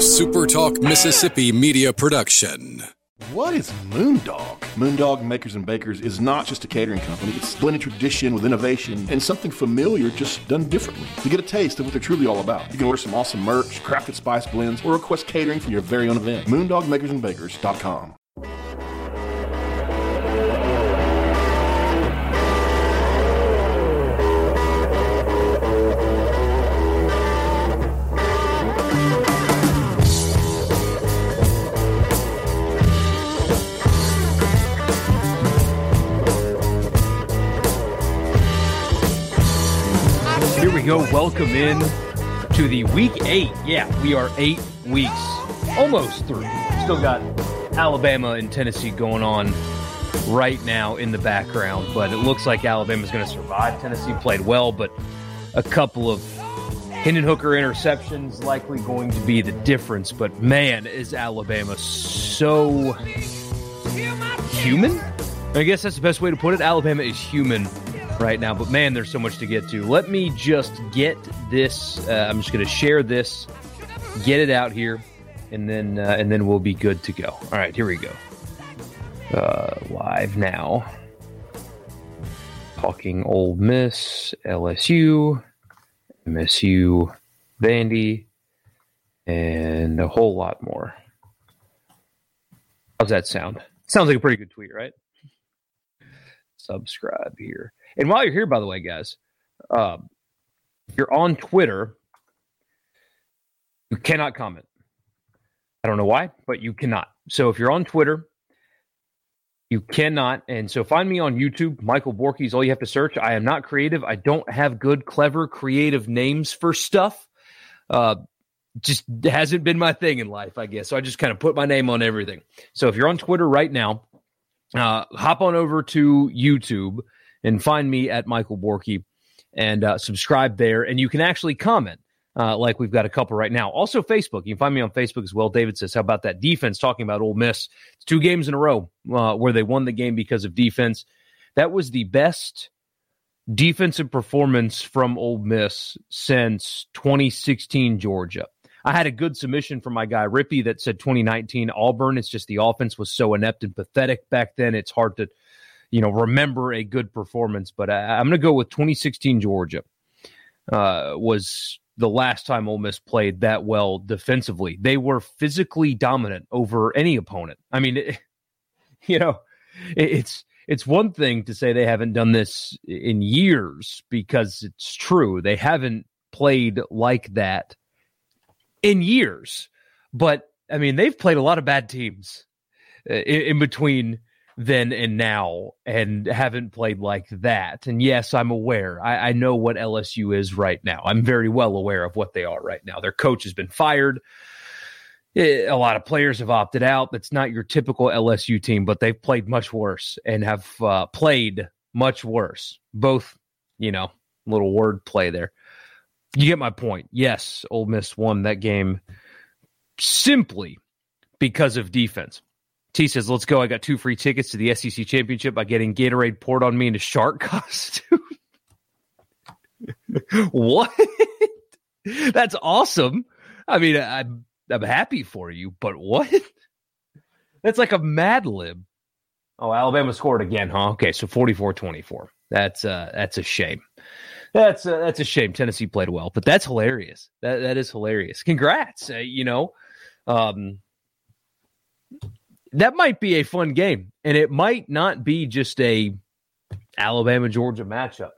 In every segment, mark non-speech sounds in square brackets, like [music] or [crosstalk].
SuperTalk Mississippi media production. What is Moondog? Moondog Makers and Bakers is not just a catering company. It's blended tradition with innovation and something familiar just done differently. To get a taste of what they're truly all about, you can order some awesome merch, crafted spice blends, or request catering for your very own event. MoondogMakersandBakers.com. go. Welcome in to the week eight. Yeah, we are eight weeks almost through. Still got Alabama and Tennessee going on right now in the background, but it looks like Alabama's going to survive. Tennessee played well, but a couple of Hendon Hooker interceptions likely going to be the difference. But man, is Alabama so human? I guess that's the best way to put it. Alabama is human right now, but man, there's so much to get to. Let me just get this. Uh, I'm just going to share this, get it out here, and then uh, and then we'll be good to go. All right, here we go. Uh, live now. Talking Ole Miss, LSU, MSU, Vandy, and a whole lot more. How's that sound? Sounds like a pretty good tweet, right? Subscribe here. And while you're here, by the way, guys, uh, if you're on Twitter, you cannot comment. I don't know why, but you cannot. So if you're on Twitter, you cannot. And so find me on YouTube. Michael Borky is all you have to search. I am not creative. I don't have good, clever, creative names for stuff. Uh, just hasn't been my thing in life, I guess. So I just kind of put my name on everything. So if you're on Twitter right now, uh, hop on over to YouTube and find me at Michael Borky and uh, subscribe there. And you can actually comment. Uh, like we've got a couple right now. Also, Facebook. You can find me on Facebook as well. David says, "How about that defense?" Talking about Ole Miss, it's two games in a row uh, where they won the game because of defense. That was the best defensive performance from Ole Miss since 2016 Georgia. I had a good submission from my guy Rippy that said 2019 Auburn. It's just the offense was so inept and pathetic back then. It's hard to, you know, remember a good performance. But I, I'm going to go with 2016 Georgia. Uh, was the last time Ole Miss played that well defensively. They were physically dominant over any opponent. I mean, it, [laughs] you know, it, it's it's one thing to say they haven't done this in years because it's true. They haven't played like that in years. But I mean, they've played a lot of bad teams uh, in, in, between then and now and haven't played like that. And yes, I'm aware. I, I, know what LSU is right now. I'm very well aware of what they are right now. Their coach has been fired. Eh, a lot of players have opted out. That's not your typical LSU team, but they've played much worse and have uh, played much worse. Both, you know, little word play there. You get my point. Yes, Ole Miss won that game simply because of defense. T says, "Let's go." I got two free tickets to the SEC championship by getting Gatorade poured on me in a shark [laughs] costume. what? That's awesome. I mean, I'm I'm happy for you, but what? That's like a Mad Lib. Oh, Alabama scored again, huh? Okay, so 44-24. That's uh that's a shame. That's uh, that's a shame. Tennessee played well, but that's hilarious. That that is hilarious. Congrats. Uh, you know, um, that might be a fun game, and it might not be just a Alabama Georgia matchup.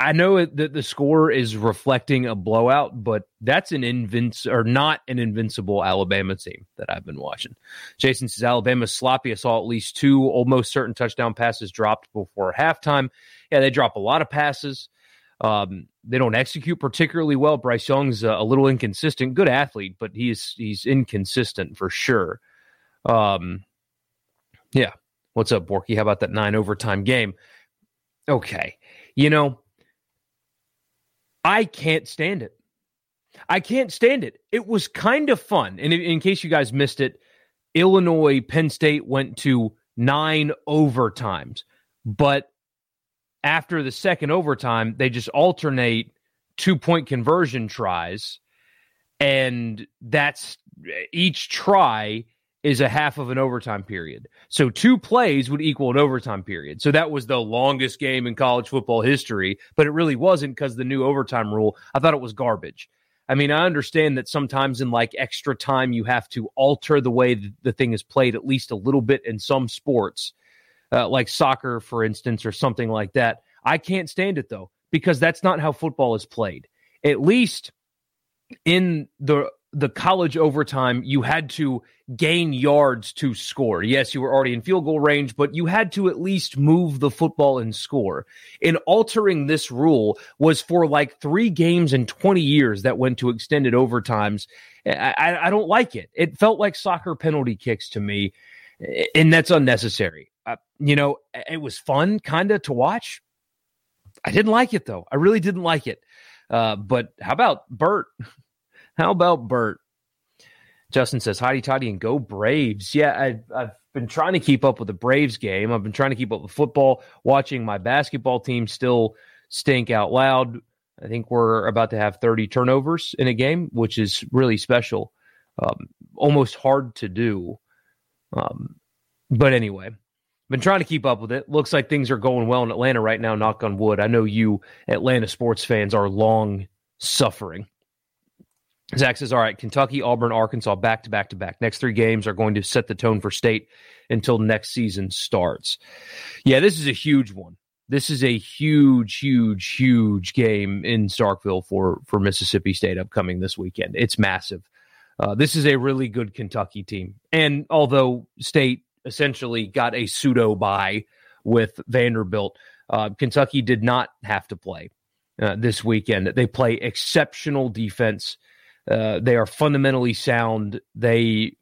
I know that the score is reflecting a blowout, but that's an invinci- or not an invincible Alabama team that I've been watching. Jason says Alabama's sloppy. I saw at least two almost certain touchdown passes dropped before halftime. Yeah, they drop a lot of passes. Um, they don't execute particularly well. Bryce Young's a, a little inconsistent. Good athlete, but he's he's inconsistent for sure. Um, yeah. What's up, Borky? How about that nine overtime game? Okay. You know, I can't stand it. I can't stand it. It was kind of fun. And in, in case you guys missed it, Illinois, Penn State went to nine overtimes. But after the second overtime, they just alternate two point conversion tries. And that's each try is a half of an overtime period. So two plays would equal an overtime period. So that was the longest game in college football history, but it really wasn't because the new overtime rule. I thought it was garbage. I mean, I understand that sometimes in like extra time, you have to alter the way the thing is played at least a little bit in some sports, uh, like soccer, for instance, or something like that. I can't stand it though, because that's not how football is played. At least in the the college overtime, you had to gain yards to score. Yes, you were already in field goal range, but you had to at least move the football and score. In altering this rule was for like three games in 20 years that went to extended overtimes. I, I, I don't like it. It felt like soccer penalty kicks to me, and that's unnecessary. You know, it was fun kind of to watch. I didn't like it though. I really didn't like it. Uh, but how about Bert? [laughs] How about Bert? Justin says, Hottie Toddy and go Braves. Yeah, I, I've been trying to keep up with the Braves game. I've been trying to keep up with football, watching my basketball team still stink out loud. I think we're about to have 30 turnovers in a game, which is really special. Um, almost hard to do. Um, but anyway, been trying to keep up with it. Looks like things are going well in Atlanta right now, knock on wood. I know you Atlanta sports fans are long suffering. Zach says, all right, Kentucky, Auburn, Arkansas, back to back to back. Next three games are going to set the tone for state until next season starts. Yeah, this is a huge one. This is a huge, huge, huge game in Starkville for, for Mississippi State upcoming this weekend. It's massive. Uh, this is a really good Kentucky team. And although State essentially got a pseudo bye with Vanderbilt, uh, Kentucky did not have to play uh, this weekend. They play exceptional defense uh, they are fundamentally sound. They,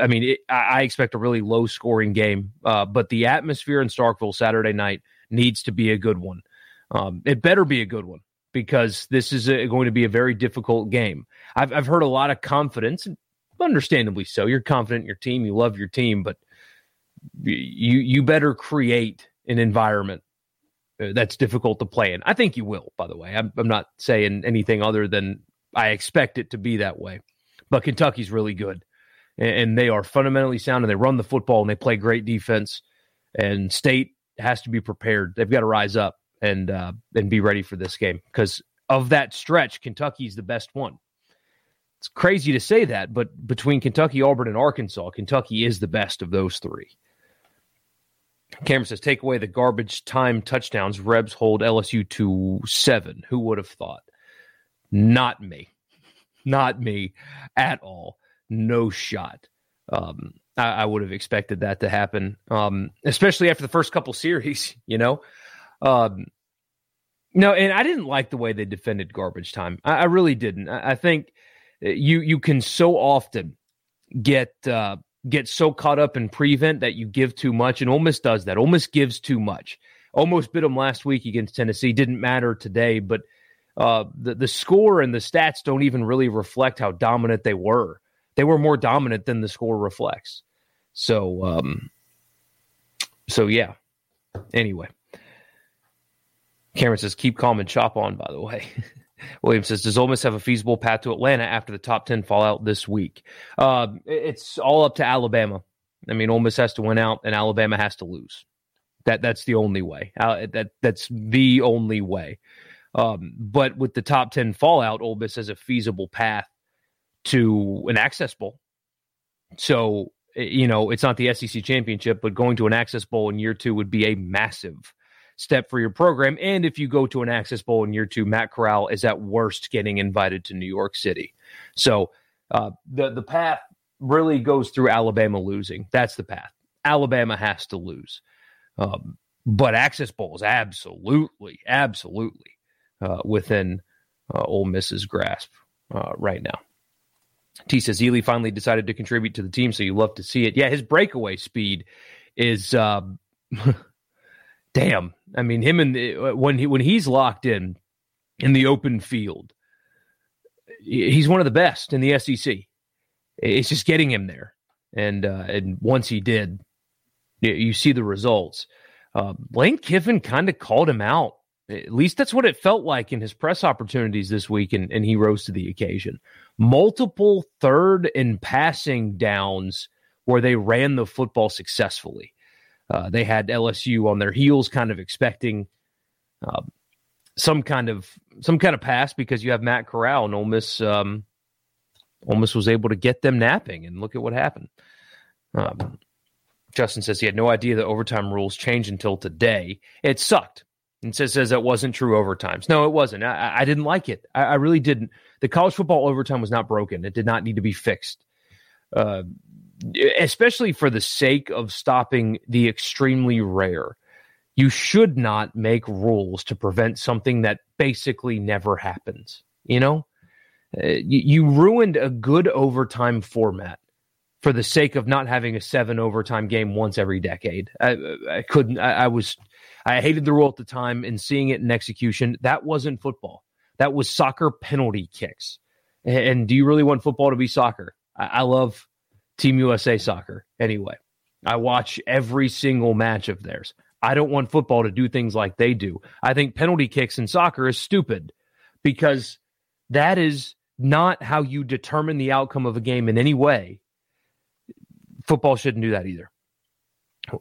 I mean, it, I expect a really low scoring game, uh, but the atmosphere in Starkville Saturday night needs to be a good one. Um, it better be a good one because this is a, going to be a very difficult game. I've, I've heard a lot of confidence, understandably so. You're confident in your team, you love your team, but you you better create an environment uh, that's difficult to play in. I think you will, by the way. I'm, I'm not saying anything other than I expect it to be that way. But Kentucky's really good, and they are fundamentally sound, and they run the football, and they play great defense. And State has to be prepared. They've got to rise up and uh, and be ready for this game because of that stretch, Kentucky's the best one. It's crazy to say that, but between Kentucky, Auburn, and Arkansas, Kentucky is the best of those three. Cameron says, take away the garbage time touchdowns. Rebs hold LSU to seven. Who would have thought? Not me. Not me at all. No shot. Um, I, I, would have expected that to happen, um, especially after the first couple series, [laughs] you know? Um, no, and I didn't like the way they defended garbage time. I, I really didn't. I, I, think you you can so often get uh, get so caught up in prevent that you give too much, and Ole Miss does that. Ole Miss gives too much. Almost bit them last week against Tennessee. Didn't matter today, but – uh, the the score and the stats don't even really reflect how dominant they were. They were more dominant than the score reflects. So, um, so yeah. Anyway, Cameron says, "Keep calm and chop on." By the way, [laughs] William says, "Does Ole Miss have a feasible path to Atlanta after the top ten fallout this week?" Uh, it's all up to Alabama. I mean, Ole Miss has to win out, and Alabama has to lose. That that's the only way. Uh, that that's the only way. Um, but with the top 10 fallout, Ole Miss has a feasible path to an access bowl. So, you know, it's not the SEC championship, but going to an access bowl in year two would be a massive step for your program. And if you go to an access bowl in year two, Matt Corral is at worst getting invited to New York City. So uh, the, the path really goes through Alabama losing. That's the path. Alabama has to lose. Um, but access bowls, absolutely, absolutely uh, within uh, Ole Miss's grasp uh, right now. T says Ealy finally decided to contribute to the team, so you love to see it. Yeah, his breakaway speed is uh, [laughs] damn. I mean, him and uh, when he when he's locked in in the open field, he's one of the best in the SEC. It's just getting him there, and uh, and once he did, you see the results. Uh, Lane Kiffin kind of called him out At least that's what it felt like in his press opportunities this week, and, and he rose to the occasion. Multiple third and passing downs where they ran the football successfully. Uh, they had LSU on their heels, kind of expecting uh, some kind of some kind of pass because you have Matt Corral and Ole Miss. Um, Ole Miss was able to get them napping, and look at what happened. Um, Justin says he had no idea the overtime rules changed until today. It sucked. And says says that wasn't true overtimes. No, it wasn't. I, I didn't like it. I, I, really didn't. The college football overtime was not broken. It did not need to be fixed. Uh, especially for the sake of stopping the extremely rare. You should not make rules to prevent something that basically never happens. You know, uh, you, you ruined a good overtime format for the sake of not having a seven overtime game once every decade. I, I couldn't. I, I, was. I hated the rule at the time, and seeing it in execution, that wasn't football. That was soccer penalty kicks. And, do you really want football to be soccer? I, I love Team USA soccer anyway. I watch every single match of theirs. I don't want football to do things like they do. I think penalty kicks in soccer is stupid because that is not how you determine the outcome of a game in any way football shouldn't do that either.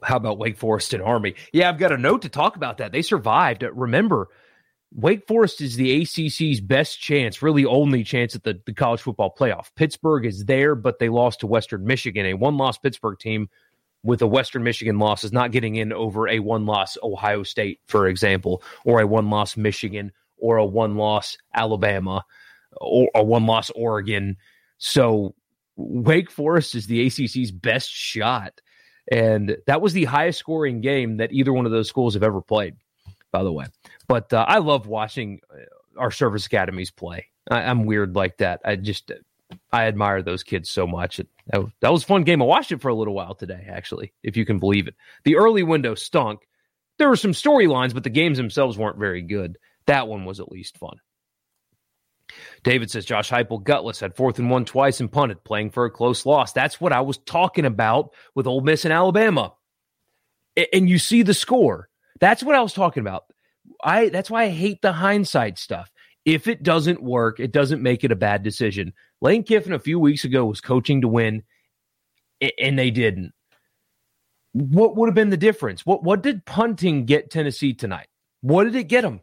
How about Wake Forest and Army? Yeah, I've got a note to talk about that. They survived. Remember, Wake Forest is the ACC's best chance, really only chance at the, the college football playoff. Pittsburgh is there, but they lost to Western Michigan. A one loss Pittsburgh team with a Western Michigan loss is not getting in over a one loss Ohio State, for example, or a one loss Michigan, or a one loss Alabama, or a one loss Oregon. So Wake Forest is the ACC's best shot. And that was the highest scoring game that either one of those schools have ever played, by the way. But uh, I love watching uh, our service academies play. I, am weird like that. I just, I admire those kids so much. It, that, that was fun game. I watched it for a little while today, actually, if you can believe it. The early window stunk. There were some storylines, but the games themselves weren't very good. That one was at least fun. David says Josh Heupel gutless had fourth and one twice and punted, playing for a close loss. That's what I was talking about with Ole Miss and Alabama. And you see the score. That's what I was talking about. I that's why I hate the hindsight stuff. If it doesn't work, it doesn't make it a bad decision. Lane Kiffin a few weeks ago was coaching to win, and they didn't. What would have been the difference? What what did punting get Tennessee tonight? What did it get them?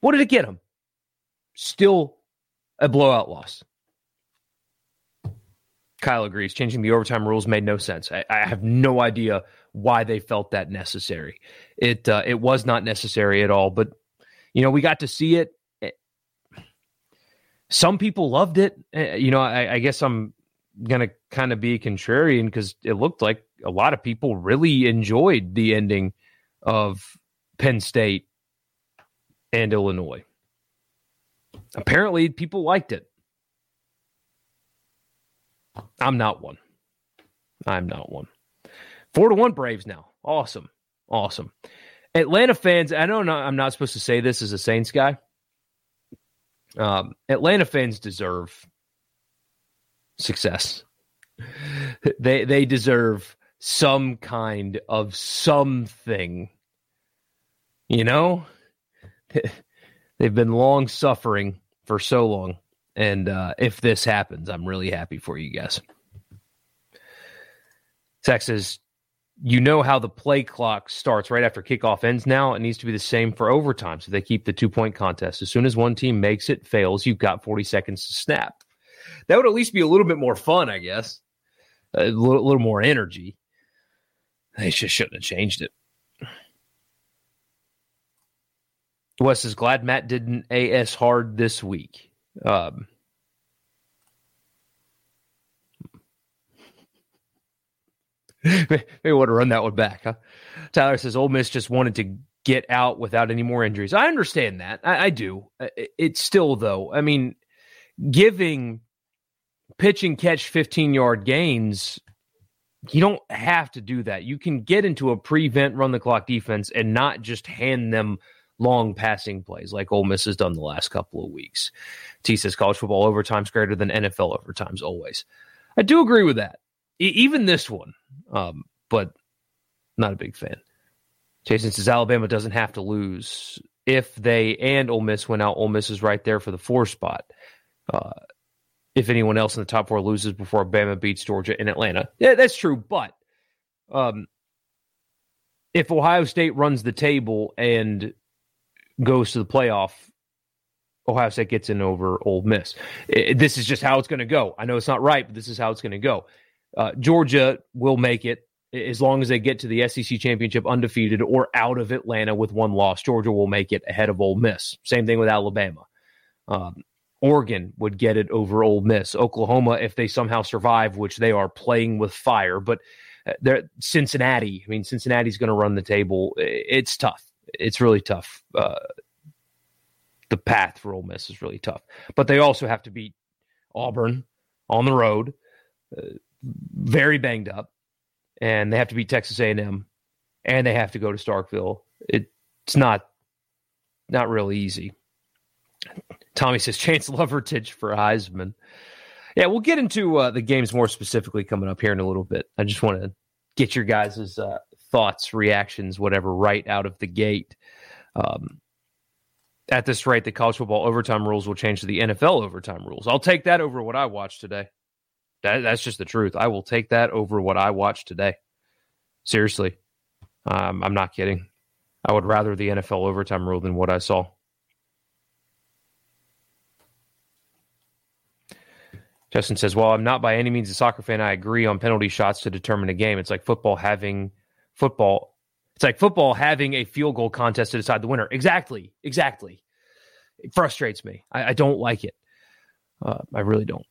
What did it get them? Still a blowout loss. Kyle agrees. Changing the overtime rules made no sense. I, I have no idea why they felt that necessary. It uh, it was not necessary at all. But you know, we got to see it. Some people loved it. Eh, you know, I, I guess I'm gonna kind of be contrarian because it looked like a lot of people really enjoyed the ending of Penn State and Illinois. Apparently, people liked it. I'm not one. I'm not one. Four to one Braves now. Awesome. Awesome. Atlanta fans, I know I'm not supposed to say this as a Saints guy. Um, Atlanta fans deserve success. [laughs] they they deserve some kind of something. You know? [laughs] They've been long suffering for so long. And uh, if this happens, I'm really happy for you guys. Texas, you know how the play clock starts right after kickoff ends now. It needs to be the same for overtime. So they keep the two point contest. As soon as one team makes it, fails, you've got 40 seconds to snap. That would at least be a little bit more fun, I guess. A little, little more energy. They just shouldn't have changed it. Wes is glad Matt didn't AS hard this week. Um, [laughs] maybe want to run that one back, huh? Tyler says Ole Miss just wanted to get out without any more injuries. I understand that. I, I do. It's still though. I mean, giving pitch and catch 15 yard gains, you don't have to do that. You can get into a prevent run the clock defense and not just hand them long passing plays like Ole Miss has done the last couple of weeks. T says college football overtime's greater than NFL overtimes always. I do agree with that. E- even this one, um, but not a big fan. Jason says Alabama doesn't have to lose. if they and Ole Miss went out, Ole Miss is right there for the four spot. Uh, if anyone else in the top four loses before Bama beats Georgia in Atlanta, yeah, that's true. But um, if Ohio State runs the table and goes to the playoff, Ohio State gets in over Ole Miss. It, this is just how it's going to go. I know it's not right, but this is how it's going to go. Uh, Georgia will make it as long as they get to the SEC championship undefeated or out of Atlanta with one loss. Georgia will make it ahead of Ole Miss. Same thing with Alabama. Um, Oregon would get it over Ole Miss. Oklahoma, if they somehow survive, which they are playing with fire, but uh, they're Cincinnati. I mean, Cincinnati's going to run the table. It's tough. It's really tough. Uh, the path for Ole Miss is really tough, but they also have to beat Auburn on the road, uh, very banged up and they have to beat Texas A&M, and they have to go to Starkville. It, it's not not really easy. Tommy says Chance Lovertich for Heisman. Yeah, we'll get into uh, the games more specifically coming up here in a little bit. I just want to get your guys' uh, thoughts, reactions, whatever, right out of the gate. Um, at this rate, the college football overtime rules will change to the NFL overtime rules. I'll take that over what I watched today. That, that's just the truth. I will take that over what I watched today. Seriously. Um, I'm not kidding. I would rather the NFL overtime rule than what I saw. Justin says, Well, I'm not by any means a soccer fan. I agree on penalty shots to determine a game. It's like football having football. It's like football having a field goal contest to decide the winner. Exactly. Exactly. It frustrates me. I, I don't like it. Uh, I really don't.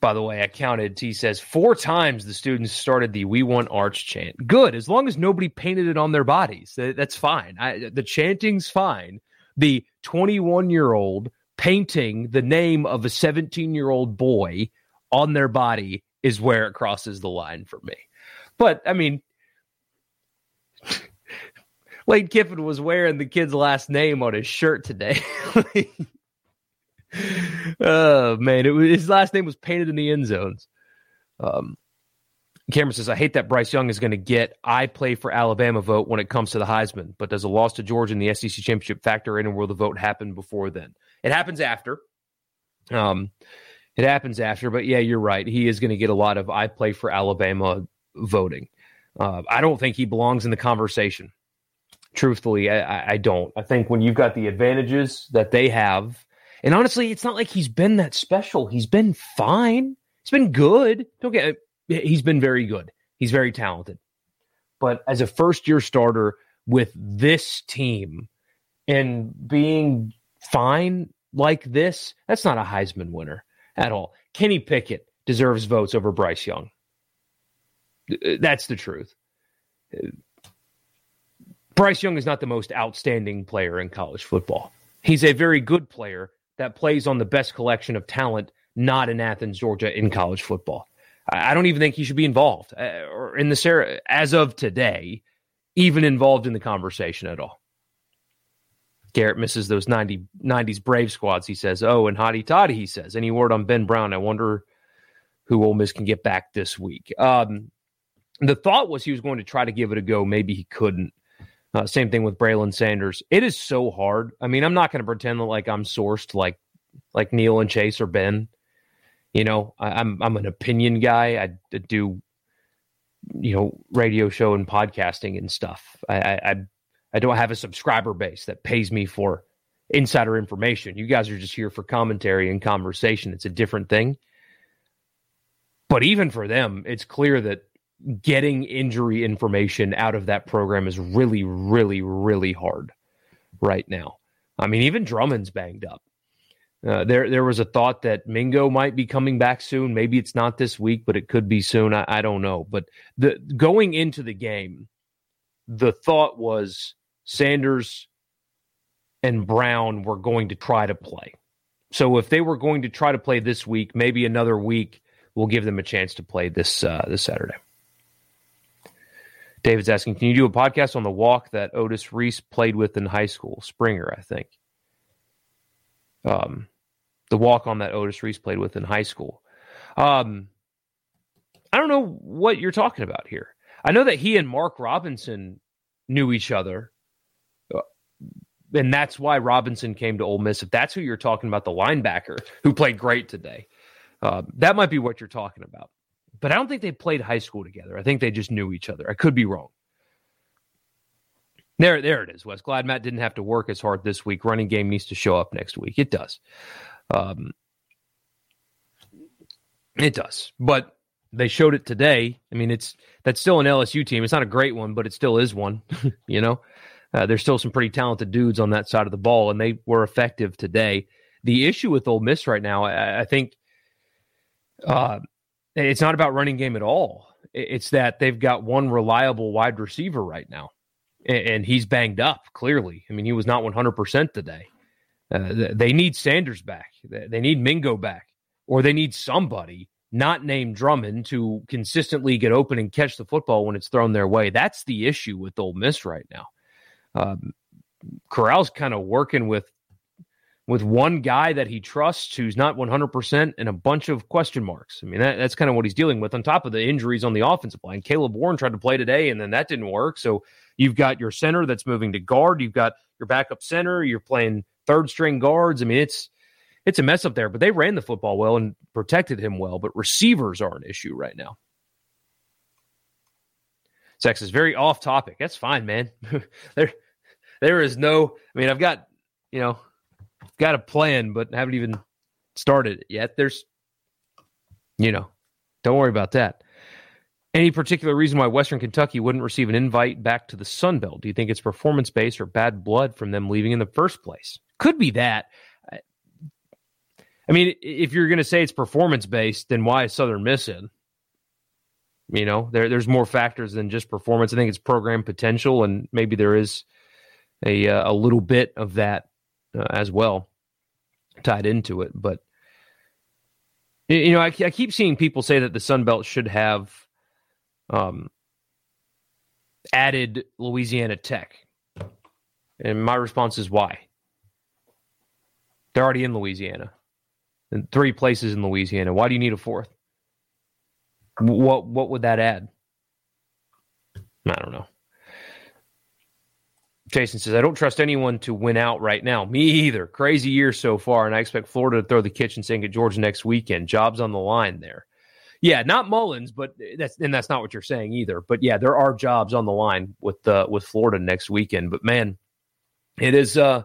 By the way, I counted. T says four times the students started the "We Want Arch" chant. Good, as long as nobody painted it on their bodies. That's fine. I, the chanting's fine. The 21 year old painting the name of a 17 year old boy on their body is where it crosses the line for me. But I mean, [laughs] Lane Kiffin was wearing the kid's last name on his shirt today. [laughs] oh man, it was, his last name was painted in the end zones. Um, Cameron says, I hate that Bryce Young is going to get I play for Alabama vote when it comes to the Heisman, but does a loss to Georgia in the SEC championship factor in and will the vote happen before then? It happens after. Um, it happens after, but yeah, you're right. He is going to get a lot of I play for Alabama voting. Uh, I don't think he belongs in the conversation. Truthfully, I, I don't. I think when you've got the advantages that they have and honestly, it's not like he's been that special. He's been fine. He's been good. Don't get he's been very good. He's very talented. But as a first year starter with this team and being fine like this, that's not a Heisman winner at all. Kenny Pickett deserves votes over Bryce Young. That's the truth. Bryce Young is not the most outstanding player in college football. He's a very good player that plays on the best collection of talent not in Athens, Georgia, in college football. I don't even think he should be involved uh, or in the as of today, even involved in the conversation at all. Garrett misses those 90, 90s Brave squads, he says. Oh, and Hottie Toddy, he says. Any word on Ben Brown? I wonder who Ole Miss can get back this week. Um, the thought was he was going to try to give it a go. Maybe he couldn't. Uh, same thing with Braylon Sanders. It is so hard. I mean, I'm not going to pretend that like I'm sourced like like Neil and Chase or Ben. You know, I, am I'm, I'm an opinion guy. I do you know radio show and podcasting and stuff. I, I I don't have a subscriber base that pays me for insider information. You guys are just here for commentary and conversation. It's a different thing. But even for them, it's clear that getting injury information out of that program is really, really, really hard right now. I mean, even Drummond's banged up. Uh, there, there was a thought that Mingo might be coming back soon. Maybe it's not this week, but it could be soon. I, I don't know. But the going into the game, the thought was Sanders and Brown were going to try to play. So if they were going to try to play this week, maybe another week we'll give them a chance to play this uh, this Saturday. David's asking, can you do a podcast on the walk that Otis Reese played with in high school? Springer, I think. Um, the walk on that Otis Reese played with in high school. Um, I don't know what you're talking about here. I know that he and Mark Robinson knew each other. Uh, and that's why Robinson came to Ole Miss. If that's who you're talking about, the linebacker who played great today, uh, that might be what you're talking about. But I don't think they played high school together. I think they just knew each other. I could be wrong. There, there it is. Wes glad Matt didn't have to work as hard this week. Running game needs to show up next week. It does. Um, it does. But they showed it today. I mean, it's that's still an LSU team. It's not a great one, but it still is one. [laughs] you know, uh, there's still some pretty talented dudes on that side of the ball, and they were effective today. The issue with Ole Miss right now, I, I think, uh, it's not about running game at all. It's that they've got one reliable wide receiver right now, and, he's banged up. Clearly, I mean, he was not 100 percent today. Uh, they need Sanders back. They need Mingo back, or they need somebody not named Drummond to consistently get open and catch the football when it's thrown their way. That's the issue with Ole Miss right now. Um, Corral's kind of working with with one guy that he trusts who's not 100% and a bunch of question marks. I mean, that, that's kind of what he's dealing with on top of the injuries on the offensive line. Caleb Warren tried to play today and then that didn't work. So you've got your center that's moving to guard. You've got your backup center. You're playing third string guards. I mean, it's it's a mess up there, but they ran the football well and protected him well. But receivers are an issue right now. Sex is very off topic. That's fine, man. [laughs] there, there is no. I mean, I've got you know, got a plan, but haven't even started it yet. There's, you know, don't worry about that. Any particular reason why Western Kentucky wouldn't receive an invite back to the Sun Belt? Do you think it's performance based or bad blood from them leaving in the first place? Could be that. I mean, if you're going to say it's performance based, then why is Southern Miss in? You know, there there's more factors than just performance. I think it's program potential, and maybe there is a uh, a little bit of that uh, as well tied into it. But you know, I, I keep seeing people say that the Sun Belt should have um, added Louisiana Tech, and my response is why? They're already in Louisiana and three places in Louisiana. Why do you need a fourth? What what would that add? I don't know. Jason says, I don't trust anyone to win out right now. Me either. Crazy year so far, and I expect Florida to throw the kitchen sink at Georgia next weekend. Jobs on the line there. Yeah, not Mullen's, but that's and that's not what you're saying either. But yeah, there are jobs on the line with uh, with Florida next weekend. But man, it is. Uh,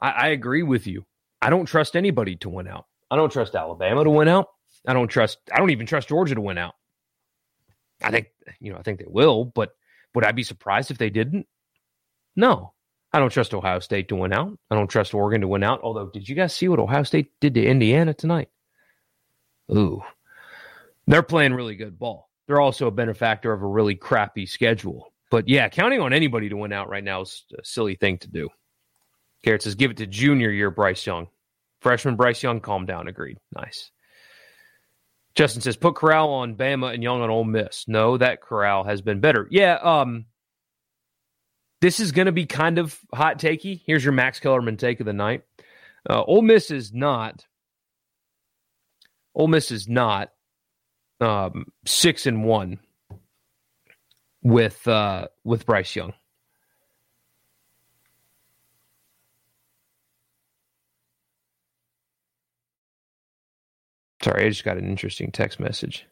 I, I agree with you. I don't trust anybody to win out. I don't trust Alabama to win out. I don't trust. I don't even trust Georgia to win out. I think you know. I think they will, but would I be surprised if they didn't? No, I don't trust Ohio State to win out. I don't trust Oregon to win out. Although, did you guys see what Ohio State did to Indiana tonight? Ooh, they're playing really good ball. They're also a benefactor of a really crappy schedule. But yeah, counting on anybody to win out right now is a silly thing to do. Garrett says, give it to junior year Bryce Young. Freshman Bryce Young, calm down. Agreed. Nice. Justin says, put Corral on Bama and Young on Ole Miss. No, that Corral has been better. Yeah. Um, this is going to be kind of hot takey. Here's your Max Kellerman take of the night. Uh, Ole Miss is not. Ole Miss is not um, six and one with uh, with Bryce Young. Sorry, I just got an interesting text message.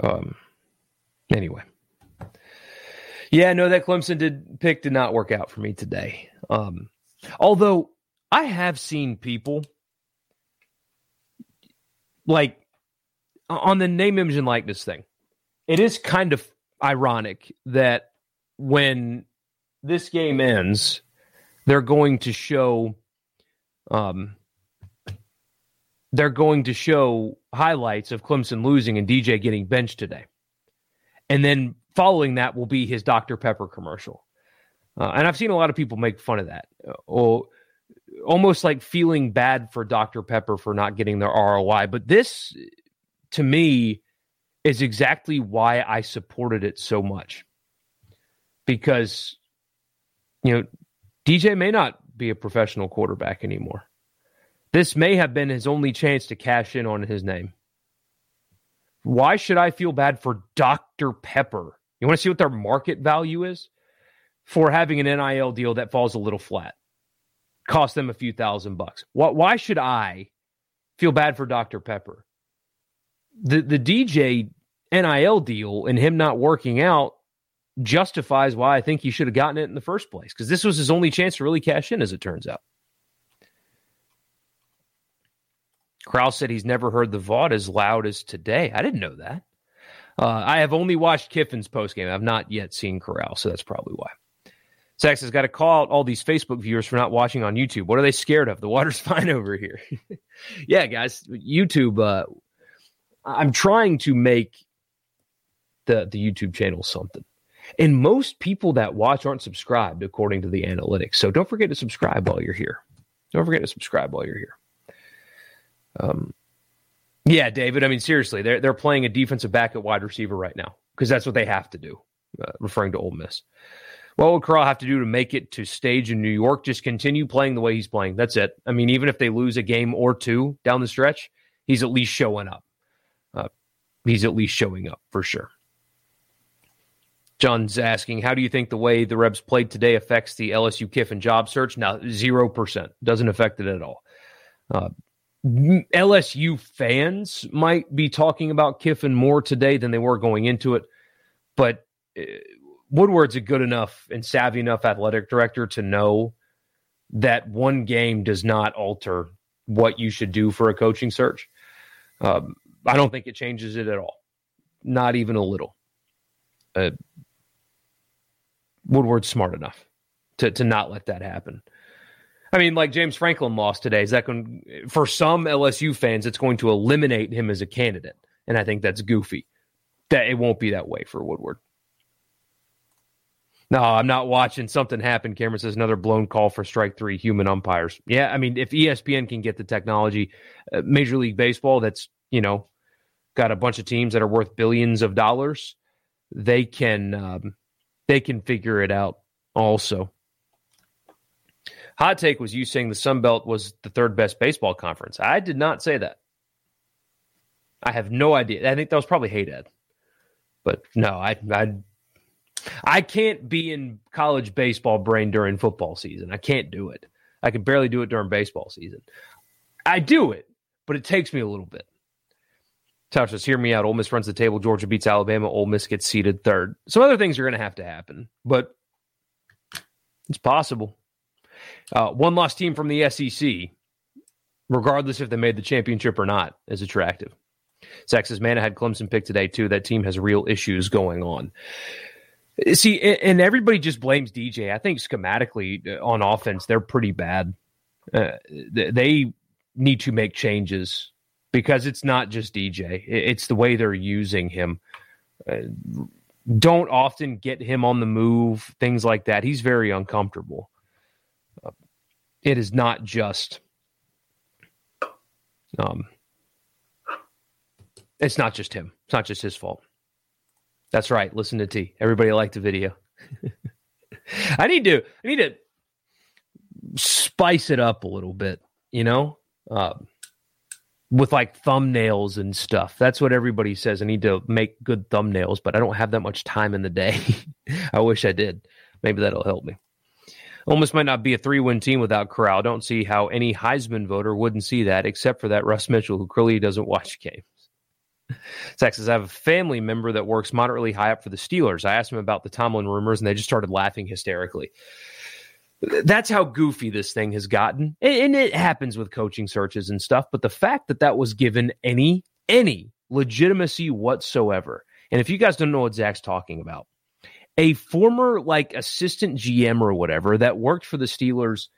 Um. Anyway. Yeah, no, that Clemson did pick did not work out for me today. Um, although I have seen people like on the name, image, and likeness thing. It is kind of ironic that when this game ends, they're going to show um, they're going to show highlights of Clemson losing and DJ getting benched today. And then following that will be his Dr. Pepper commercial. Uh, and I've seen a lot of people make fun of that, uh, or almost like feeling bad for Dr. Pepper for not getting their ROI. But this, to me, is exactly why I supported it so much. Because, you know, DJ may not be a professional quarterback anymore. This may have been his only chance to cash in on his name. Why should I feel bad for Dr. Pepper You want to see what their market value is for having an NIL deal that falls a little flat? Cost them a few thousand bucks. Why should I feel bad for Dr. Pepper? The the DJ NIL deal and him not working out justifies why I think he should have gotten it in the first place because this was his only chance to really cash in, as it turns out. Corral said he's never heard the Vaught as loud as today. I didn't know that. Uh, I have only watched Kiffin's postgame. I've not yet seen Corral, so that's probably why. Sax has got to call out all these Facebook viewers for not watching on YouTube. What are they scared of? The water's [laughs] fine over here. [laughs] yeah, guys, YouTube. Uh, I'm trying to make the the YouTube channel something. And most people that watch aren't subscribed according to the analytics. So don't forget to subscribe while you're here. Don't forget to subscribe while you're here. Um, yeah, David. I mean, seriously, they're they're playing a defensive back at wide receiver right now because that's what they have to do. Uh, referring to Ole Miss, what would Corral have to do to make it to stage in New York? Just continue playing the way he's playing. That's it. I mean, even if they lose a game or two down the stretch, he's at least showing up. Uh, he's at least showing up for sure. John's asking, how do you think the way the Rebs played today affects the LSU Kiffin job search? Now, zero percent doesn't affect it at all. Uh, LSU fans might be talking about Kiffin more today than they were going into it, but uh, Woodward's a good enough and savvy enough athletic director to know that one game does not alter what you should do for a coaching search. Um, I don't think it changes it at all, not even a little. Uh, Woodward's smart enough to to not let that happen. I mean, like James Franklin lost today. Is that going for some LSU fans? It's going to eliminate him as a candidate, and I think that's goofy. That it won't be that way for Woodward. No, I'm not watching something happened. Cameron says another blown call for strike three. Human umpires. Yeah, I mean, if ESPN can get the technology, uh, Major League Baseball, that's you know, got a bunch of teams that are worth billions of dollars, they can um, they can figure it out. Also, Hot take was you saying the Sun Belt was the third best baseball conference. I did not say that. I have no idea. I think that was probably Hey Dad. But no, I I I can't be in college baseball brain during football season. I can't do it. I can barely do it during baseball season. I do it, but it takes me a little bit. Touch hear me out. Ole Miss runs the table. Georgia beats Alabama. Ole Miss gets seeded third. Some other things are going to have to happen, but it's possible. Uh, one lost team from the SEC, regardless if they made the championship or not, is attractive. Texas man, had Clemson pick today too. That team has real issues going on. See, and everybody just blames DJ. I think schematically uh, on offense, they're pretty bad. Uh, they need to make changes because it's not just DJ; it's the way they're using him. Uh, don't often get him on the move, things like that. He's very uncomfortable it is not just um it's not just him. It's not just his fault. That's right. Listen to T. Everybody liked the video. [laughs] I need to I need to spice it up a little bit, you know? Um, with like thumbnails and stuff. That's what everybody says. I need to make good thumbnails, but I don't have that much time in the day. [laughs] I wish I did. Maybe that'll help me. Miss might not be a three win team without Corral. Don't see how any Heisman voter wouldn't see that, except for that Russ Mitchell, who clearly doesn't watch games. Texas, I have a family member that works moderately high up for the Steelers. I asked him about the Tomlin rumors, and they just started laughing hysterically. That's how goofy this thing has gotten, and it happens with coaching searches and stuff. But the fact that that was given any any legitimacy whatsoever, and if you guys don't know what Zach's talking about, a former like assistant GM or whatever that worked for the Steelers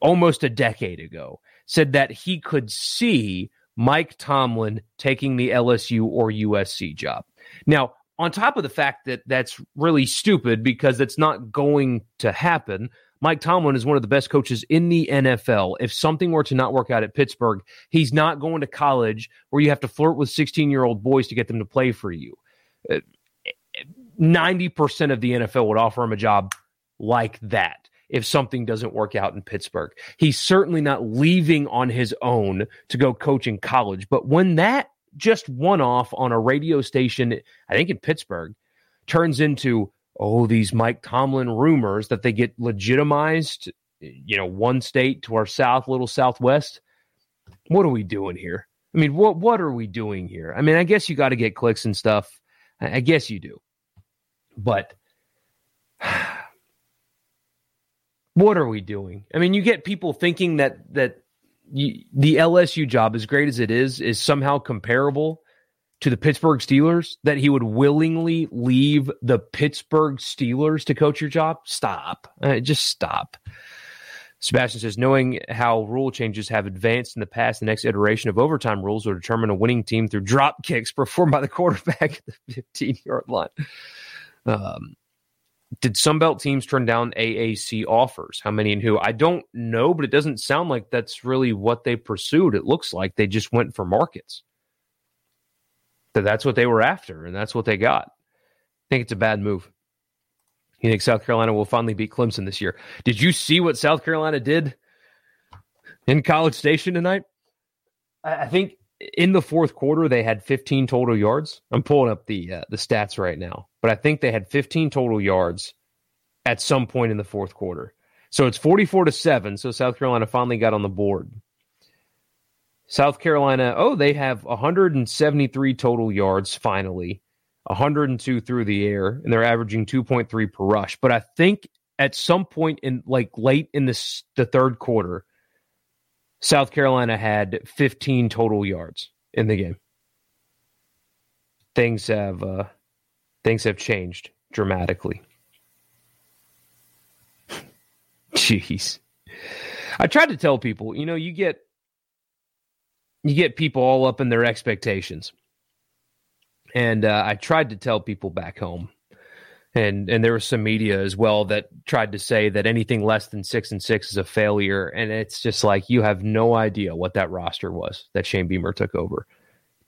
almost a decade ago said that he could see Mike Tomlin taking the LSU or USC job. Now, on top of the fact that that's really stupid because it's not going to happen, Mike Tomlin is one of the best coaches in the NFL. If something were to not work out at Pittsburgh, he's not going to college where you have to flirt with 16 year old boys to get them to play for you. Uh, Uh, 90% of the NFL would offer him a job like that if something doesn't work out in Pittsburgh. He's certainly not leaving on his own to go coach in college. But when that just one off on a radio station, I think in Pittsburgh, turns into oh these Mike Tomlin rumors that they get legitimized, you know, one state to our south, little southwest. What are we doing here? I mean, what what are we doing here? I mean, I guess you got to get clicks and stuff. I guess you do, but [sighs] what are we doing? I mean, you get people thinking that that you, the LSU job, as great as it is, is somehow comparable to the Pittsburgh Steelers. That he would willingly leave the Pittsburgh Steelers to coach your job. Stop. Uh, just stop. Sebastian says, knowing how rule changes have advanced in the past, the next iteration of overtime rules will determine a winning team through drop kicks performed by the quarterback at the 15 yard line. Um, did Sunbelt teams turn down AAC offers? How many and who? I don't know, but it doesn't sound like that's really what they pursued. It looks like they just went for markets. That that's what they were after, and that's what they got. I think it's a bad move. You think South Carolina will finally beat Clemson this year? Did you see what South Carolina did in College Station tonight? I think in the fourth quarter they had 15 total yards. I'm pulling up the uh, the stats right now, but I think they had 15 total yards at some point in the fourth quarter. So it's 44 to 7, so South Carolina finally got on the board. South Carolina, oh, they have 173 total yards finally. 102 through the air, and they're averaging 2.3 per rush. But I think at some point in like late in this the third quarter, South Carolina had 15 total yards in the game. Things have uh, things have changed dramatically. [laughs] Jeez. I tried to tell people, you know, you get you get people all up in their expectations. And uh, I tried to tell people back home and and there was some media as well that tried to say that anything less than six and six is a failure, and it's just like you have no idea what that roster was that Shane Beamer took over.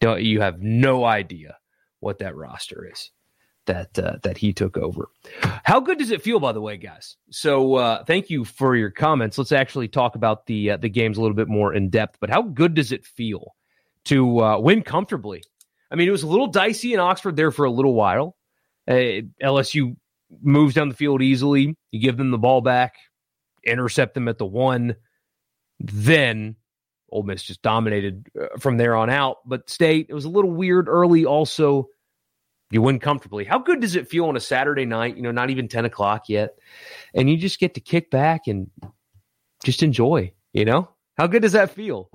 Don't you have no idea what that roster is that uh, that he took over. How good does it feel, by the way, guys? So uh, thank you for your comments. Let's actually talk about the uh, the games a little bit more in depth. But how good does it feel to uh, win comfortably? I mean, it was a little dicey in Oxford there for a little while. Uh, LSU moves down the field easily. You give them the ball back, intercept them at the one. Then Ole Miss just dominated uh, from there on out. But State, it was a little weird early. Also, you win comfortably. How good does it feel on a Saturday night? You know, not even ten o'clock yet, and you just get to kick back and just enjoy. You know, how good does that feel?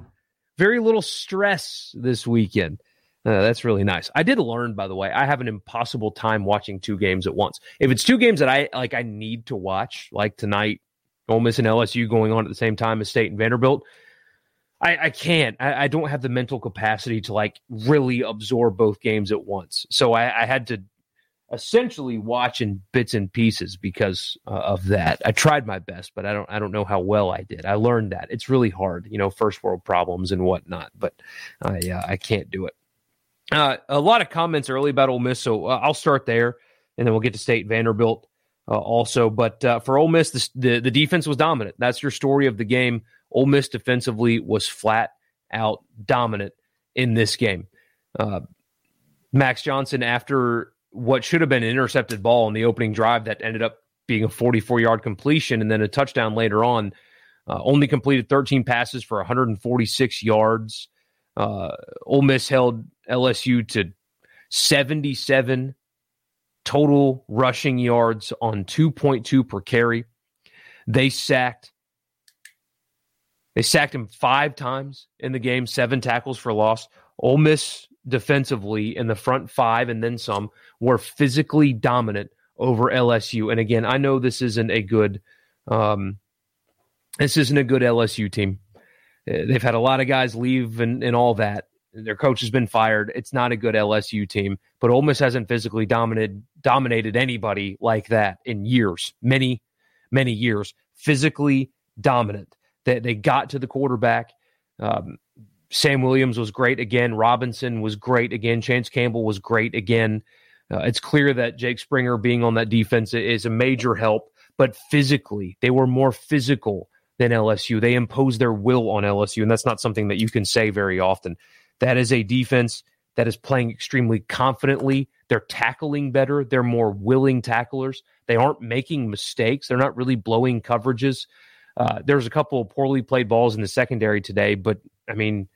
Very little stress this weekend. Uh, that's really nice. I did learn, by the way, I have an impossible time watching two games at once. If it's two games that I like, I need to watch, like tonight, Ole Miss and LSU going on at the same time as State and Vanderbilt. I, I can't. I, I, don't have the mental capacity to like really absorb both games at once. So I, I had to essentially watch in bits and pieces because uh, of that. I tried my best, but I don't. I don't know how well I did. I learned that it's really hard, you know, first world problems and whatnot. But I uh, I can't do it. Uh, a lot of comments early about Ole Miss, so uh, I'll start there, and then we'll get to State Vanderbilt uh, also. But uh, for Ole Miss, the, the, the defense was dominant. That's your story of the game. Ole Miss defensively was flat out dominant in this game. Uh, Max Johnson, after what should have been an intercepted ball in the opening drive that ended up being a 44 yard completion and then a touchdown later on, only completed 13 passes for 146 yards. Uh, Ole Miss held LSU to 77 total rushing yards on 2.2 per carry. They sacked they sacked him five times in the game, seven tackles for loss. Ole Miss defensively in the front five and then some were physically dominant over LSU. And again, I know this isn't a good um, this isn't a good LSU team. Uh, they've had a lot of guys leave and, and all that. Their coach has been fired. It's not a good LSU team, but Ole Miss hasn't physically dominated dominated anybody like that in years, many, many years. Physically dominant. That they, they got to the quarterback. Um, Sam Williams was great again. Robinson was great again. Chance Campbell was great again. Uh, it's clear that Jake Springer being on that defense is a major help, but physically, they were more physical than LSU. They impose their will on LSU, and that's not something that you can say very often. That is a defense that is playing extremely confidently. They're tackling better. They're more willing tacklers. They aren't making mistakes. They're not really blowing coverages. Uh, there's a couple of poorly played balls in the secondary today, but I mean,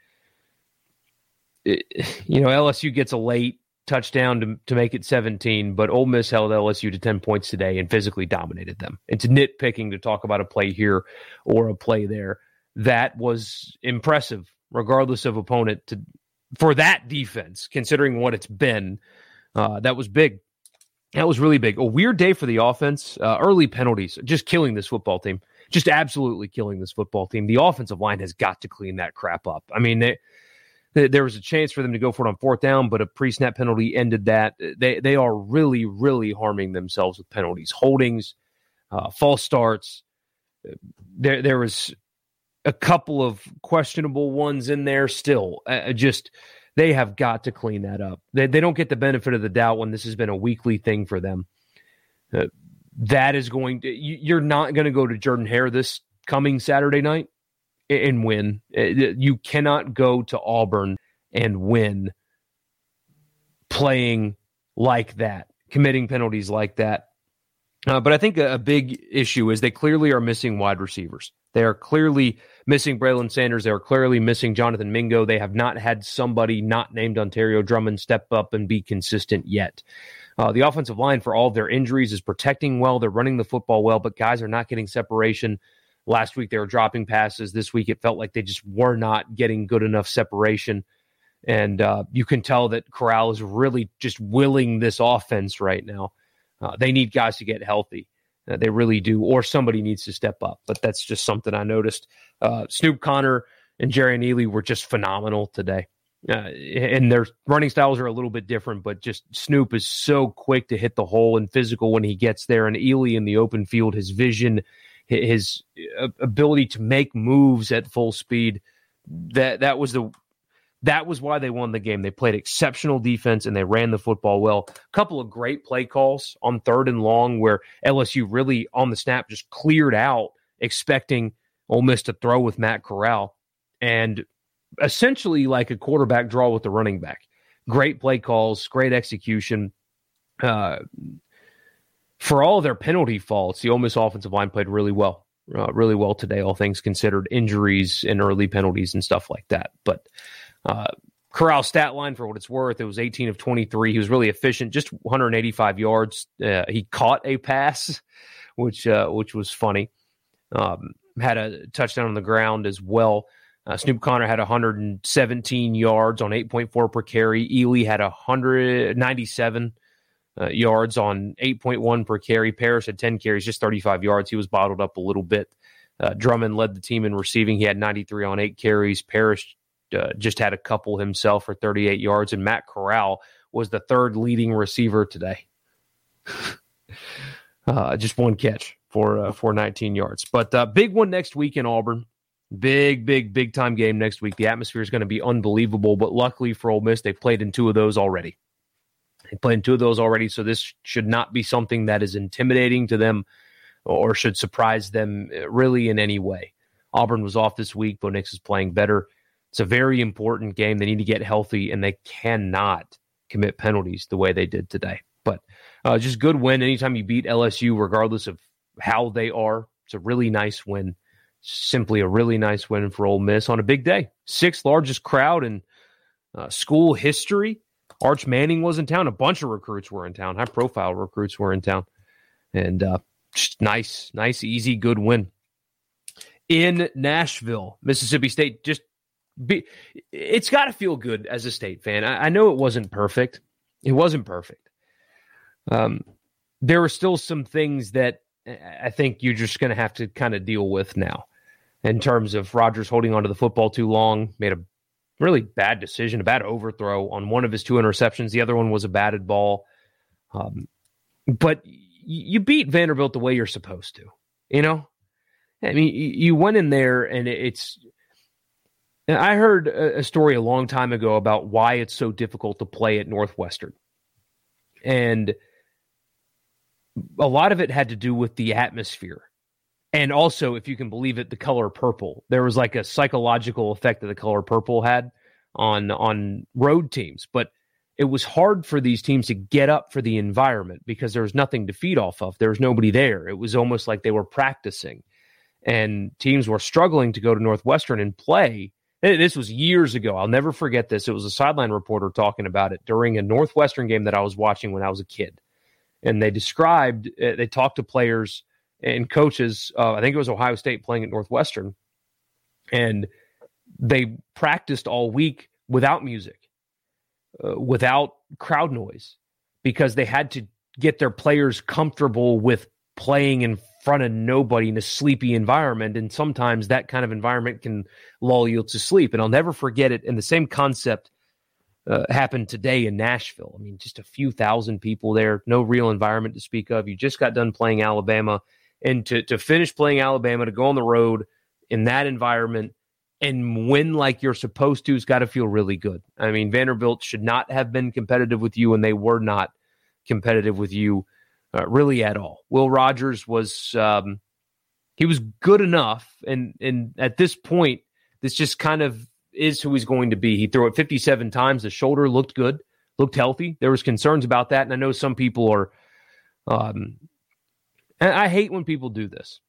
it, [sighs] you know, LSU gets a late touchdown to, to make it 17, but Ole Miss held LSU to 10 points today and physically dominated them. It's nitpicking to talk about a play here or a play there. That was impressive, regardless of opponent, to for that defense, considering what it's been. Uh, that was big. That was really big. A weird day for the offense. Uh, early penalties, just killing this football team. Just absolutely killing this football team. The offensive line has got to clean that crap up. I mean, they, there was a chance for them to go for it on fourth down, but a pre-snap penalty ended that. They they are really really harming themselves with penalties, holdings, uh, false starts. There there was a couple of questionable ones in there still. Uh, just they have got to clean that up. They they don't get the benefit of the doubt when this has been a weekly thing for them. Uh, that is going to you, are not going to go to Jordan Hare this coming Saturday night and win. You cannot go to Auburn and win playing like that, committing penalties like that. Uh, but I think a, a, big issue is they clearly are missing wide receivers. They are clearly missing Braylon Sanders. They are clearly missing Jonathan Mingo. They have not had somebody not named Dontario Drummond step up and be consistent yet. Uh, the offensive line, for all of their injuries, is protecting well. They're running the football well, but guys are not getting separation. Last week they were dropping passes. This week it felt like they just were not getting good enough separation. And uh, you can tell that Corral is really just willing this offense right now. Uh, they need guys to get healthy. Uh, they really do, or somebody needs to step up. But that's just something I noticed. Uh, Snoop Conner and Jerrion Ealy were just phenomenal today. Uh, and their running styles are a little bit different, but just Snoop is so quick to hit the hole and physical when he gets there. And Ealy in the open field, his vision his uh, ability to make moves at full speed. That that was the that was why they won the game. They played exceptional defense and they ran the football well. A couple of great play calls on third and long where LSU really on the snap just cleared out, expecting Ole Miss to throw with Matt Corral, and essentially like a quarterback draw with the running back. Great play calls, great execution. Uh, for all their penalty faults, the Ole Miss offensive line played really well, uh, really well today, all things considered, injuries and early penalties and stuff like that. But uh, Corral stat line for what it's worth, it was 18 of 23. He was really efficient, just 185 yards. Uh, he caught a pass, which uh, which was funny. Um, had a touchdown on the ground as well. Uh, Snoop Conner had 117 yards on 8.4 per carry. Ealy had 197 uh, yards on 8.1 per carry. Parrish had 10 carries, just 35 yards. He was bottled up a little bit. Uh, Drummond led the team in receiving. He had 93 on eight carries. Parrish uh, just had a couple himself for 38 yards. And Matt Corral was the third leading receiver today. [laughs] Uh, just one catch for uh, for 19 yards. But big one next week in Auburn. Big, big, big time game next week. The atmosphere is going to be unbelievable. But luckily for Ole Miss, they played in two of those already. They played in two of those already, so this should not be something that is intimidating to them or should surprise them uh, really in any way. Auburn was off this week. Bo Nix is playing better. It's a very important game. They need to get healthy, and they cannot commit penalties the way they did today. But uh, just good win. Anytime you beat LSU, regardless of how they are, it's a really nice win. Simply a really nice win for Ole Miss on a big day. Sixth largest crowd in uh, school history. Arch Manning was in town. A bunch of recruits were in town. High profile recruits were in town. And uh, nice, nice, easy, good win. In Nashville, Mississippi State, just be, it's got to feel good as a state fan. I, I, know it wasn't perfect. It wasn't perfect. Um, there were still some things that I think you're just going to have to kind of deal with now in terms of Rogers holding onto the football too long, made a really bad decision, a bad overthrow on one of his two interceptions. The other one was a batted ball. Um, but you beat Vanderbilt the way you're supposed to, you know? I mean, you went in there and it's. I heard a story a long time ago about why it's so difficult to play at Northwestern. And a lot of it had to do with the atmosphere. And also, if you can believe it, the color purple. There was like a psychological effect that the color purple had on on road teams, but it was hard for these teams to get up for the environment because there was nothing to feed off of. There was nobody there. It was almost like they were practicing, and teams were struggling to go to Northwestern and play. This was years ago. I'll never forget this. It was a sideline reporter talking about it during a Northwestern game that I was watching when I was a kid, and they described. Uh, they talked to players and coaches. Uh, I think it was Ohio State playing at Northwestern, and they practiced all week without music, uh, without crowd noise, because they had to get their players comfortable with playing in front of nobody in a sleepy environment. And sometimes that kind of environment can lull you to sleep. And I'll never forget it. And the same concept uh, happened today in Nashville. I mean, just a few thousand people there, no real environment to speak of. You just got done playing Alabama. And to, to finish playing Alabama, to go on the road in that environment and win like you're supposed to has got to feel really good. I mean, Vanderbilt should not have been competitive with you, and they were not competitive with you uh, really at all. Will Rogers was um, he was good enough, and and at this point, this just kind of is who he's going to be. He threw it 57 times. The shoulder looked good, looked healthy. There was concerns about that, and I know some people are. Um, and I hate when people do this.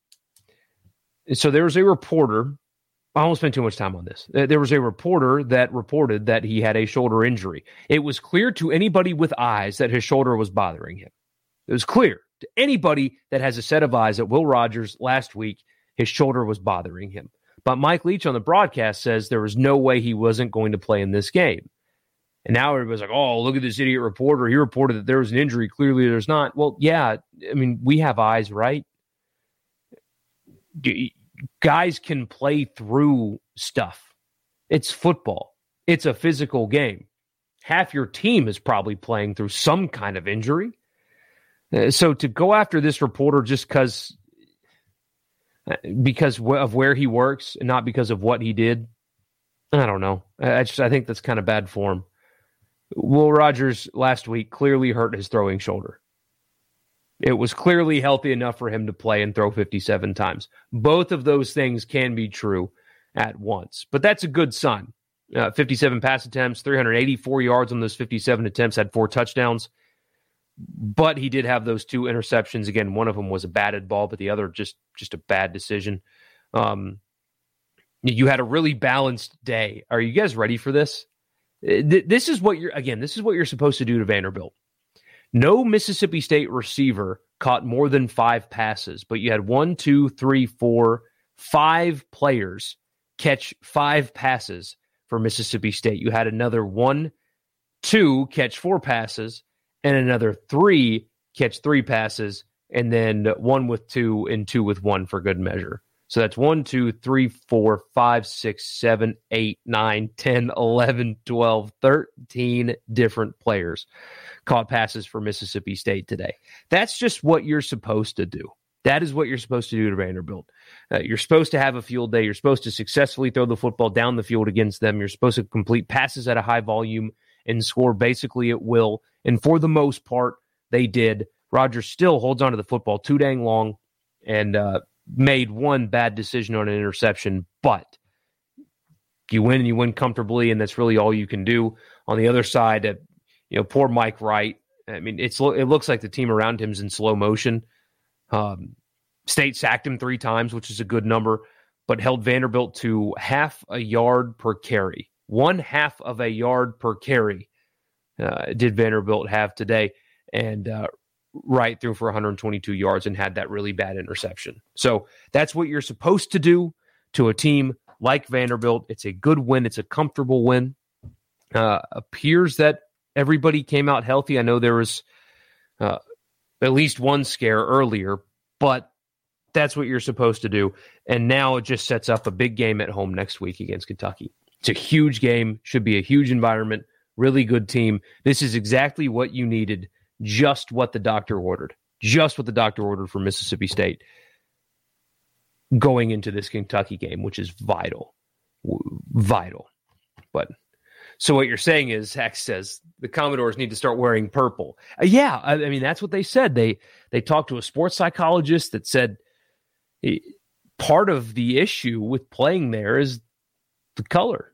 So there was a reporter I won't spend too much time on this. Uh, there was a reporter that reported that he had a shoulder injury. It was clear to anybody with eyes that his shoulder was bothering him. It was clear to anybody that has a set of eyes that Will Rogers last week, his shoulder was bothering him. But Mike Leach on the broadcast says there was no way he wasn't going to play in this game. And now everybody's like, oh, look at this idiot reporter. He reported that there was an injury. Clearly, there's not. Well, yeah. I mean, we have eyes, right? guys can play through stuff. It's football, it's a physical game. Half your team is probably playing through some kind of injury. Uh, so to go after this reporter just because uh, because of where he works and not because of what he did, I don't know. I just I think that's kind of bad form. Will Rogers last week clearly hurt his throwing shoulder. It was clearly healthy enough for him to play and throw 57 times. Both of those things can be true at once, but that's a good sign. Uh, 57 pass attempts, 384 yards on those 57 attempts, had four touchdowns. But he did have those two interceptions. Again, one of them was a batted ball, but the other just just a bad decision. Um, you had a really balanced day. Are you guys ready for this? Uh, this is what you're again. This is what you're supposed to do to Vanderbilt. No Mississippi State receiver caught more than five passes, but you had one, two, three, four, five players catch five passes for Mississippi State. You had another one, two catch four passes, and another three catch three passes, and then one with two and two with one for good measure. So that's 1, 2, 3, 4, 5, 6, 7, 8, 9, 10, 11, 12, 13 different players caught passes for Mississippi State today. That's just what you're supposed to do. That is what you're supposed to do to Vanderbilt. Uh, you're supposed to have a field day. You're supposed to successfully throw the football down the field against them. You're supposed to complete passes at a high volume and score basically at will. And for the most part, they did. Rogers still holds onto the football too dang long. And uh, made one bad decision on an interception, but you win and you win comfortably, and that's really all you can do. On the other side, uh, you know, poor Mike Wright. I mean, it's it looks like the team around him is in slow motion. Um, State sacked him three times, which is a good number, but held Vanderbilt to half a yard per carry. One half of a yard per carry uh, did Vanderbilt have today, and uh, Wright threw for 122 yards and had that really bad interception. So that's what you're supposed to do to a team like Vanderbilt. It's a good win. It's a comfortable win. Uh, appears that everybody came out healthy. I know there was uh, at least one scare earlier, but that's what you're supposed to do. And now it just sets up a big game at home next week against Kentucky. It's a huge game, should be a huge environment, really good team. This is exactly what you needed just what the doctor ordered, just what the doctor ordered for Mississippi State going into this Kentucky game, which is vital, vital. But so what you're saying is, Hex says the Commodores need to start wearing purple. Uh, yeah, I, I, mean that's what they said. They they talked to a sports psychologist that said eh, part of the issue with playing there is the color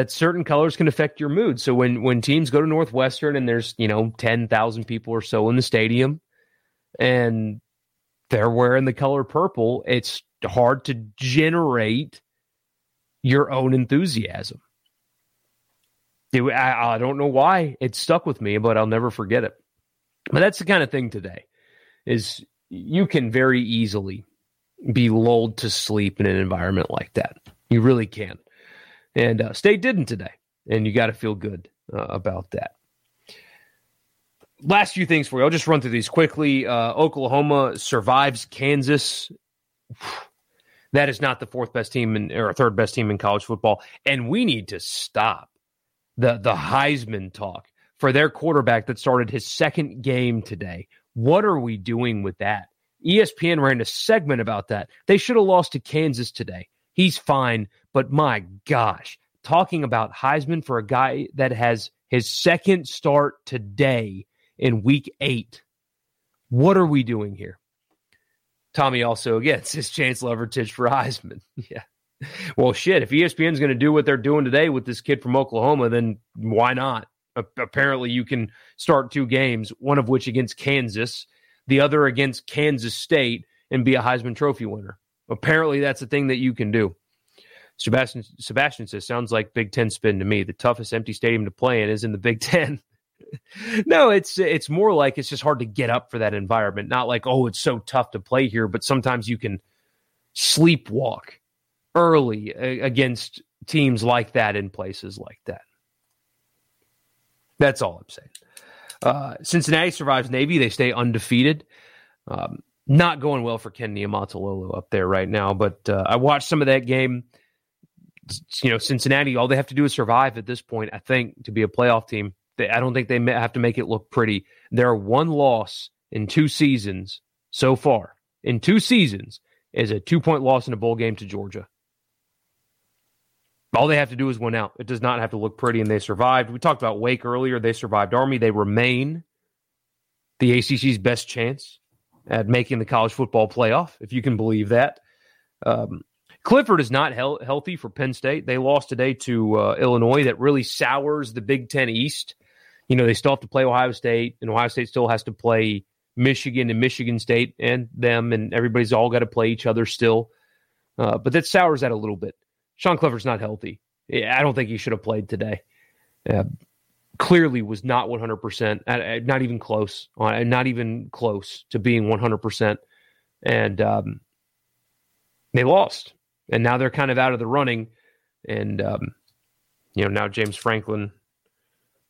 that certain colors can affect your mood. So when when teams go to Northwestern and there's you know ten thousand people or so in the stadium, and they're wearing the color purple, it's hard to generate your own enthusiasm. I, I don't know why it stuck with me, but I'll never forget it. But that's the kind of thing today is you can very easily be lulled to sleep in an environment like that. You really can. And uh, State didn't today. And you got to feel good uh, about that. Last few things for you. I'll just run through these quickly. Uh, Oklahoma survives Kansas. [sighs] That is not the fourth best team in, or third best team in college football. And we need to stop the, the Heisman talk for their quarterback that started his second game today. What are we doing with that? ESPN ran a segment about that. They should have lost to Kansas today. He's fine, but my gosh, talking about Heisman for a guy that has his second start today in week eight. What are we doing here? Tommy also again [laughs] says Chance Levertich for Heisman. [laughs] yeah. Well, shit. If ESPN's going to do what they're doing today with this kid from Oklahoma, then why not? apparently, you can start two games, one of which against Kansas, the other against Kansas State, and be a Heisman Trophy winner. Apparently, that's a thing that you can do. Sebastian Sebastian says, "Sounds like Big Ten spin to me. The toughest empty stadium to play in is in the Big [laughs] Ten. no, it's it's more like it's just hard to get up for that environment. Not like oh, it's so tough to play here, but sometimes you can sleepwalk early against teams like that in places like that. That's all I'm saying. Uh, Cincinnati survives Navy. They stay undefeated. Um, not going well for Ken Niumatalolo up there right now, but uh, I watched some of that game. You know, Cincinnati, all they have to do is survive at this point, I think, to be a playoff team. They, I don't think they have to make it look pretty. Their one loss in two seasons so far, in two seasons, is a two point loss in a bowl game to Georgia. All they have to do is win out. It does not have to look pretty, and they survived. We talked about Wake earlier. They survived Army. They remain the ACC's best chance at making the college football playoff, if you can believe that. Um, Clifford is not he- healthy for Penn State. They lost today to uh, Illinois. That really sours the Big Ten East. You know, they still have to play Ohio State, and Ohio State still has to play Michigan and Michigan State and them, and everybody's all got to play each other still. Uh, but that sours that a little bit. Sean Clifford's not healthy. I don't think he should have played today. Uh, clearly was not 100%, uh, uh, not even close, uh, not even close to being 100%. And um, they lost. And now they're kind of out of the running. And, um, you know, now James Franklin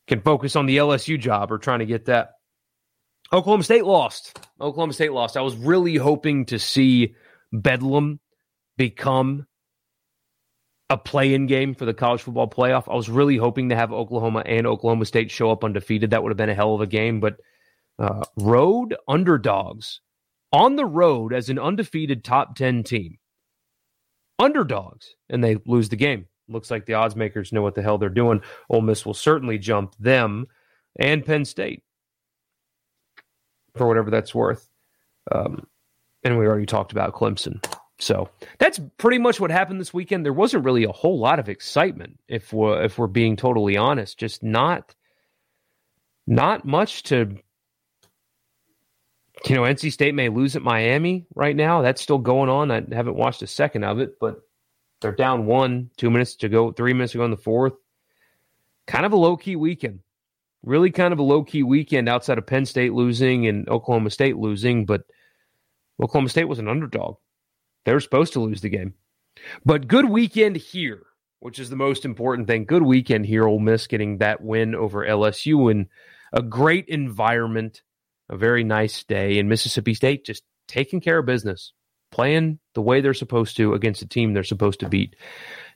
can focus on the LSU job or trying to get that. Oklahoma State lost. Oklahoma State lost. I was really hoping to see Bedlam become a play-in game for the college football playoff. I was really hoping to have Oklahoma and Oklahoma State show up undefeated. That would have been a hell of a game. But uh, road underdogs on the road as an undefeated top ten team, underdogs, and they lose the game. Looks like the odds makers know what the hell they're doing. Ole Miss will certainly jump them and Penn State for whatever that's worth. Um, and we already talked about Clemson. So that's pretty much what happened this weekend. There wasn't really a whole lot of excitement, if we're if we're being totally honest. Just not not much to you know, NC State may lose at Miami right now. That's still going on. I haven't watched a second of it, but they're down one, two minutes to go, three minutes to go in the fourth. Kind of a low key weekend. Really kind of a low key weekend outside of Penn State losing and Oklahoma State losing, but Oklahoma State was an underdog. They were supposed to lose the game. But good weekend here, which is the most important thing. Good weekend here. Ole Miss getting that win over LSU in a great environment, a very nice day. And Mississippi State just taking care of business, playing the way they're supposed to against a team they're supposed to beat.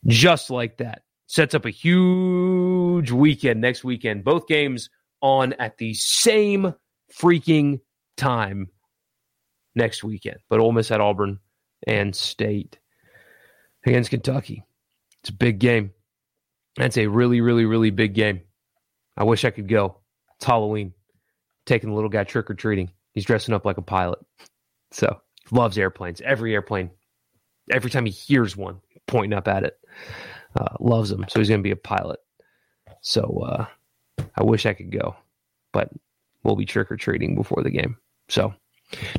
Just like that. Sets up a huge weekend next weekend. Both games on at the same freaking time next weekend. But Ole Miss at Auburn and State against Kentucky. It's a big game. That's a really, really, really big game. I wish I could go. It's Halloween. Taking the little guy trick or treating. He's dressing up like a pilot. So loves airplanes. Every airplane. Every time he hears one, pointing up at it. uh, loves them. so he's going to be a pilot. So uh, I wish I could go, but we'll be trick or treating before the game. So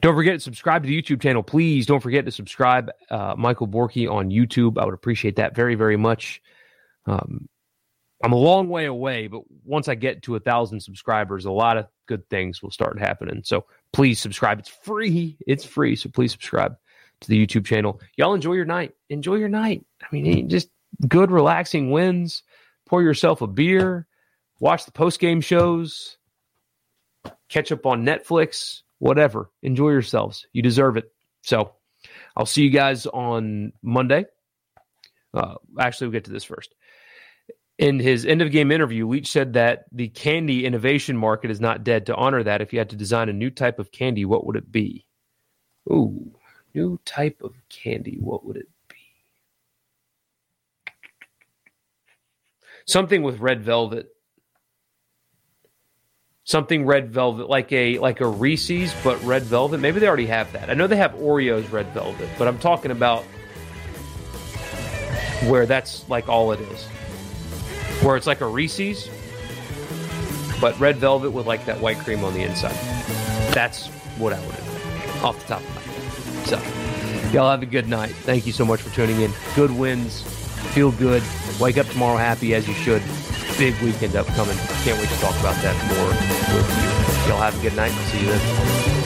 don't forget to subscribe to the YouTube channel. Please don't forget to subscribe, uh, Michael Borky on YouTube. I would appreciate that very, very much. Um, I'm a long way away, but once I get to a thousand subscribers, a lot of good things will start happening. So please subscribe. It's free. It's free. So please subscribe to the YouTube channel. Y'all enjoy your night. Enjoy your night. I mean, just good, relaxing wins. Pour yourself a beer. Watch the post game shows. Catch up on Netflix. Whatever. Enjoy yourselves. You deserve it. So I'll see you guys on Monday. Uh, actually, we'll get to this first. In his end of game interview, Leach said that the candy innovation market is not dead. To honor that, if you had to design a new type of candy, what would it be? Ooh, new type of candy. What would it be? Something with red velvet. Something red velvet, like a like a Reese's, but red velvet. Maybe they already have that. I know they have Oreos red velvet, but I'm talking about where that's like all it is where it's like a Reese's, but red velvet with like that white cream on the inside. That's what I would have off the top of my head. So, y'all have a good night. Thank you so much for tuning in. Good wins, feel good. Wake up tomorrow happy as you should. Big weekend upcoming. Can't wait to talk about that more with you. Y'all have a good night. See you then.